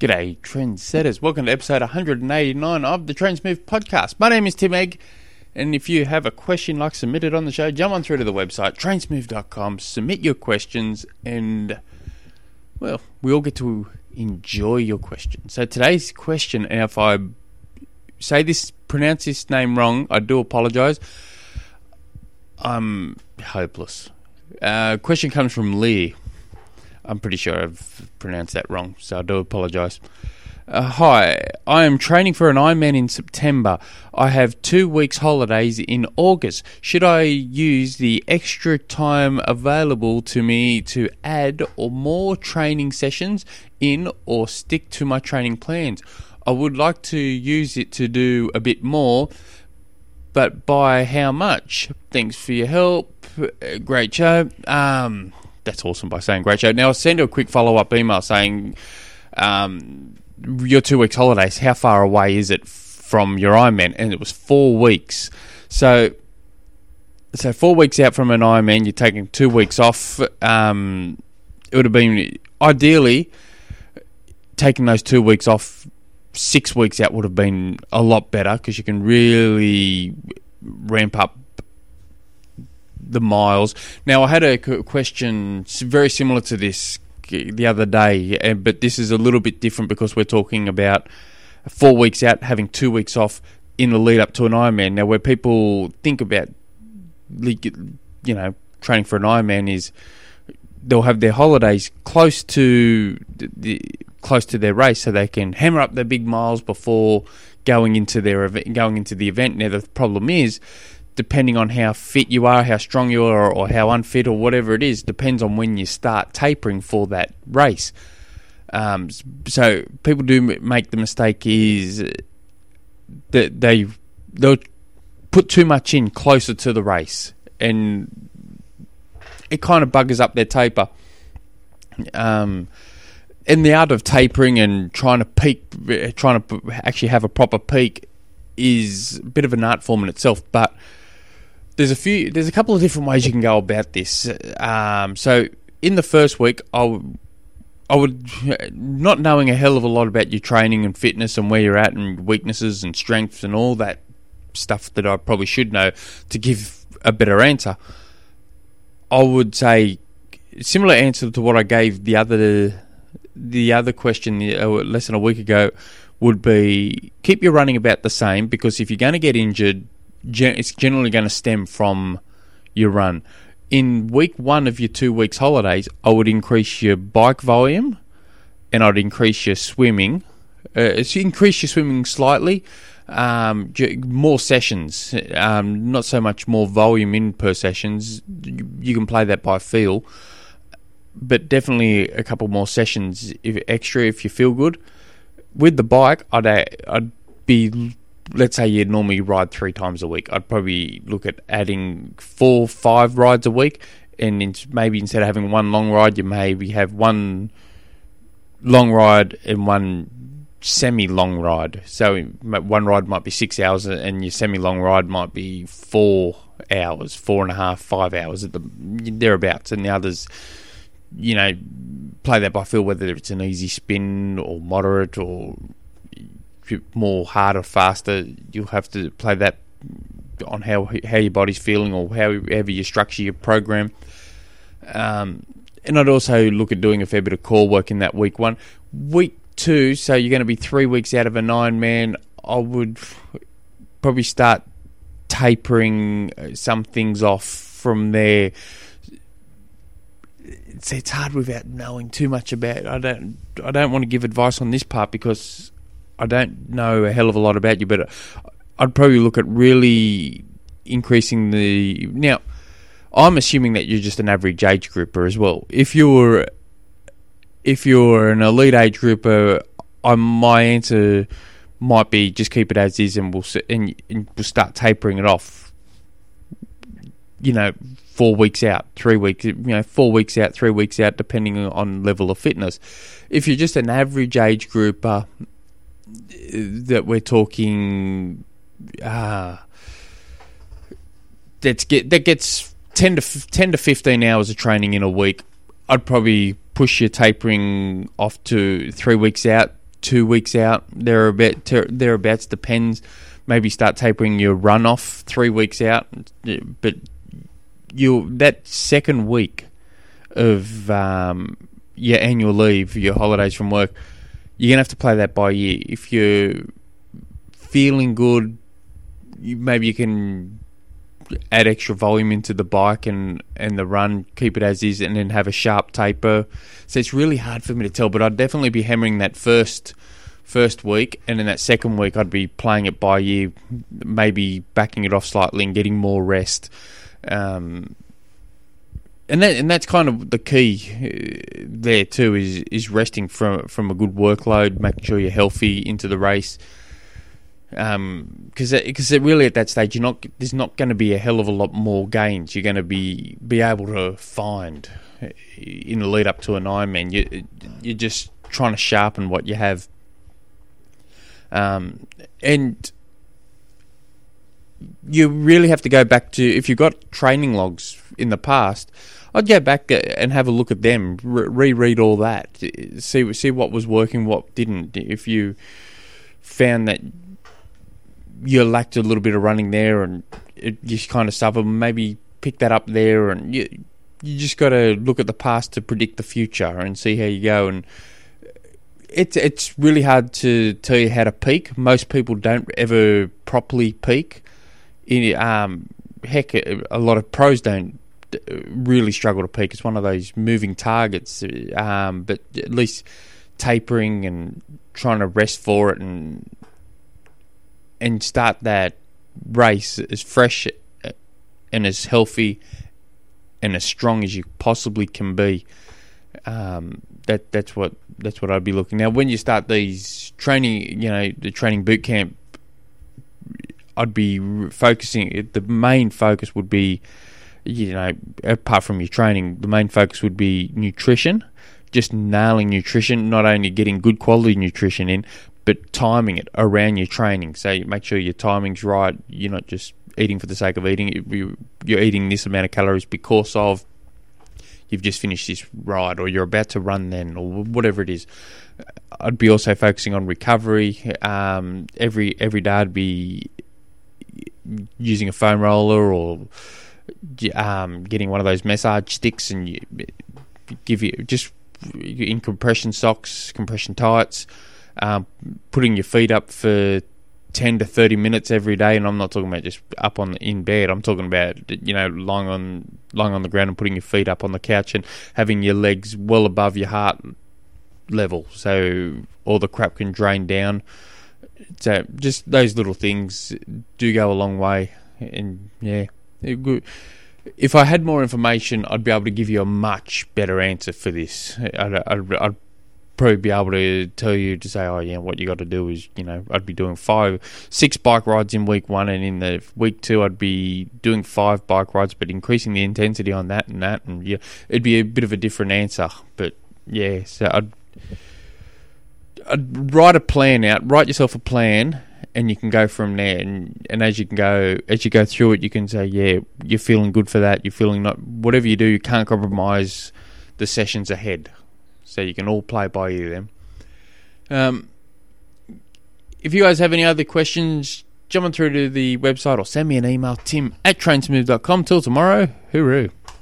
G'day, trendsetters. Welcome to episode 189 of the Trainsmove podcast. My name is Tim Egg, and if you have a question like submitted on the show, jump on through to the website, trainsmove.com, submit your questions, and, well, we all get to enjoy your question. So today's question, and if I say this, pronounce this name wrong, I do apologise. I'm hopeless. Uh, question comes from Lee. I'm pretty sure I've pronounced that wrong, so I do apologise. Uh, hi, I am training for an Ironman in September. I have two weeks' holidays in August. Should I use the extra time available to me to add or more training sessions in or stick to my training plans? I would like to use it to do a bit more, but by how much? Thanks for your help. Uh, Great show. Um, that's awesome by saying great show. Now, I'll send you a quick follow up email saying um, your two weeks holidays. How far away is it from your Ironman? And it was four weeks. So, so four weeks out from an Ironman, you're taking two weeks off. Um, it would have been ideally taking those two weeks off. Six weeks out would have been a lot better because you can really ramp up the miles. Now, I had a question very similar to this the other day, eh, but this is a little bit different because we're talking about four weeks out, having two weeks off in the lead up to an Ironman. Now, where people think about, you know, training for an Ironman is they'll have their holidays close to the close to their race, so they can hammer up their big miles before going into their event, going into the event. Now, the problem is depending on how fit you are, how strong you are, or how unfit or whatever it is, depends on when you start tapering for that race. Um, so people do make the mistake is that they they'll put too much in closer to the race, and it kind of buggers up their taper. Um, in the art of tapering and trying to peak, trying to actually have a proper peak, is a bit of an art form in itself, but there's a few there's a couple of different ways you can go about this. Um, so in the first week, I would, I would not knowing a hell of a lot about your training and fitness and where you're at and weaknesses and strengths and all that stuff that I probably should know to give a better answer. I would say similar answer to what I gave the other the other question uh, less than a week ago would be keep your running about the same because if you're going to get injured it's generally going to stem from your run. In week one of your two weeks holidays, I would increase your bike volume, and I'd increase your swimming. Uh, increase your swimming slightly, um, more sessions, um, not so much more volume in per sessions. You, you, can play that by feel, but definitely a couple more sessions if, extra if you feel good. With the bike, I'd I'd be let's say you normally ride three times a week, I'd probably look at adding four, five rides a week, and in, maybe instead of having one long ride, you maybe have one long ride and one semi-long ride. So one ride might be six hours, and your semi-long ride might be four hours, four and a half, five hours at the thereabouts, and the others, you know, play that by feel whether it's an easy spin or moderate or more harder, faster, you'll have to play that on how how your body's feeling or however you structure your program. Um, and I'd also look at doing a fair bit of core work in that week one. Week two, so you're going to be three weeks out of an Ironman. I would probably start tapering uh, some things off from there. It's, it's hard without knowing too much about. I don't. I don't want to give advice on this part because I don't know a hell of a lot about you, but I'd probably look at really increasing the now. I'm assuming that you're just an average age grouper as well. If you're if you're an elite age grouper, I, my answer might be just keep it as is, and we'll and, and we'll start tapering it off. You know, four weeks out, three weeks, you know, four weeks out, three weeks out, depending on level of fitness. If you're just an average age grouper that we're talking uh, that's get that gets 10 to 10 to 15 hours of training in a week I'd probably push your tapering off to 3 weeks out two weeks out. There about thereabouts depends. Maybe start tapering your run off three weeks out, but you that second week of um, your annual leave, your holidays from work, you're gonna have to play that by ear. If you're feeling good, you, maybe you can add extra volume into the bike and, and the run, keep it as is, and then have a sharp taper. So it's really hard for me to tell, but I'd definitely be hammering that first first week, and then that second week I'd be playing it by ear, maybe backing it off slightly and getting more rest. Um, and that and that's kind of the key uh, there too is is resting from from a good workload, making sure you're healthy into the race. Because um, because really at that stage you're not there's not going to be a hell of a lot more gains you're going to be be able to find in the lead up to an Ironman. You you're just trying to sharpen what you have, um, and you really have to go back to if you've got training logs in the past. I'd go back uh, and have a look at them, reread all that, uh, see see what was working, what didn't. If you found that you lacked a little bit of running there and it, you kind of suffer, maybe pick that up there, and you you just got to look at the past to predict the future and see how you go. And uh, it's it's really hard to tell you how to peak. Most people don't ever properly peak. In, um, heck, a lot of pros don't really struggle to peak. It's one of those moving targets. Um, but at least tapering and trying to rest for it and and start that race as fresh and as healthy and as strong as you possibly can be. Um, that that's what that's what I'd be looking. Now, when you start these training, you know, the training boot camp, I'd be focusing. The main focus would be, you know, apart from your training, the main focus would be nutrition. Just nailing nutrition, not only getting good quality nutrition in, but timing it around your training. So you make sure your timing's right. You're not just eating for the sake of eating. You're eating this amount of calories because of you've just finished this ride or you're about to run then or whatever it is. I'd be also focusing on recovery. Um, every every day I'd be using a foam roller or um, getting one of those massage sticks and you, give you just in compression socks, compression tights um, putting your feet up for 10 to 30 minutes every day. And I'm not talking about just up on in bed. I'm talking about you know lying on lying on the ground and putting your feet up on the couch and having your legs well above your heart level. So all the crap can drain down so just those little things do go a long way and yeah if I had more information I'd be able to give you a much better answer for this I'd, I'd, I'd probably be able to tell you to say, oh yeah, what you got to do is, you know, I'd be doing five, six bike rides in week one, and in the week two, I'd be doing five bike rides, but increasing the intensity on that and that, and yeah, it'd be a bit of a different answer. But yeah, so I'd, I'd write a plan out, write yourself a plan, and you can go from there. And, and as you can go, as you go through it, you can say, yeah, you're feeling good for that. You're feeling not whatever you do, you can't compromise the sessions ahead so you can all play by ear then. Um, if you guys have any other questions, jump on through to the website or send me an email, tim at trainsmooth.com. Till tomorrow, hooroo.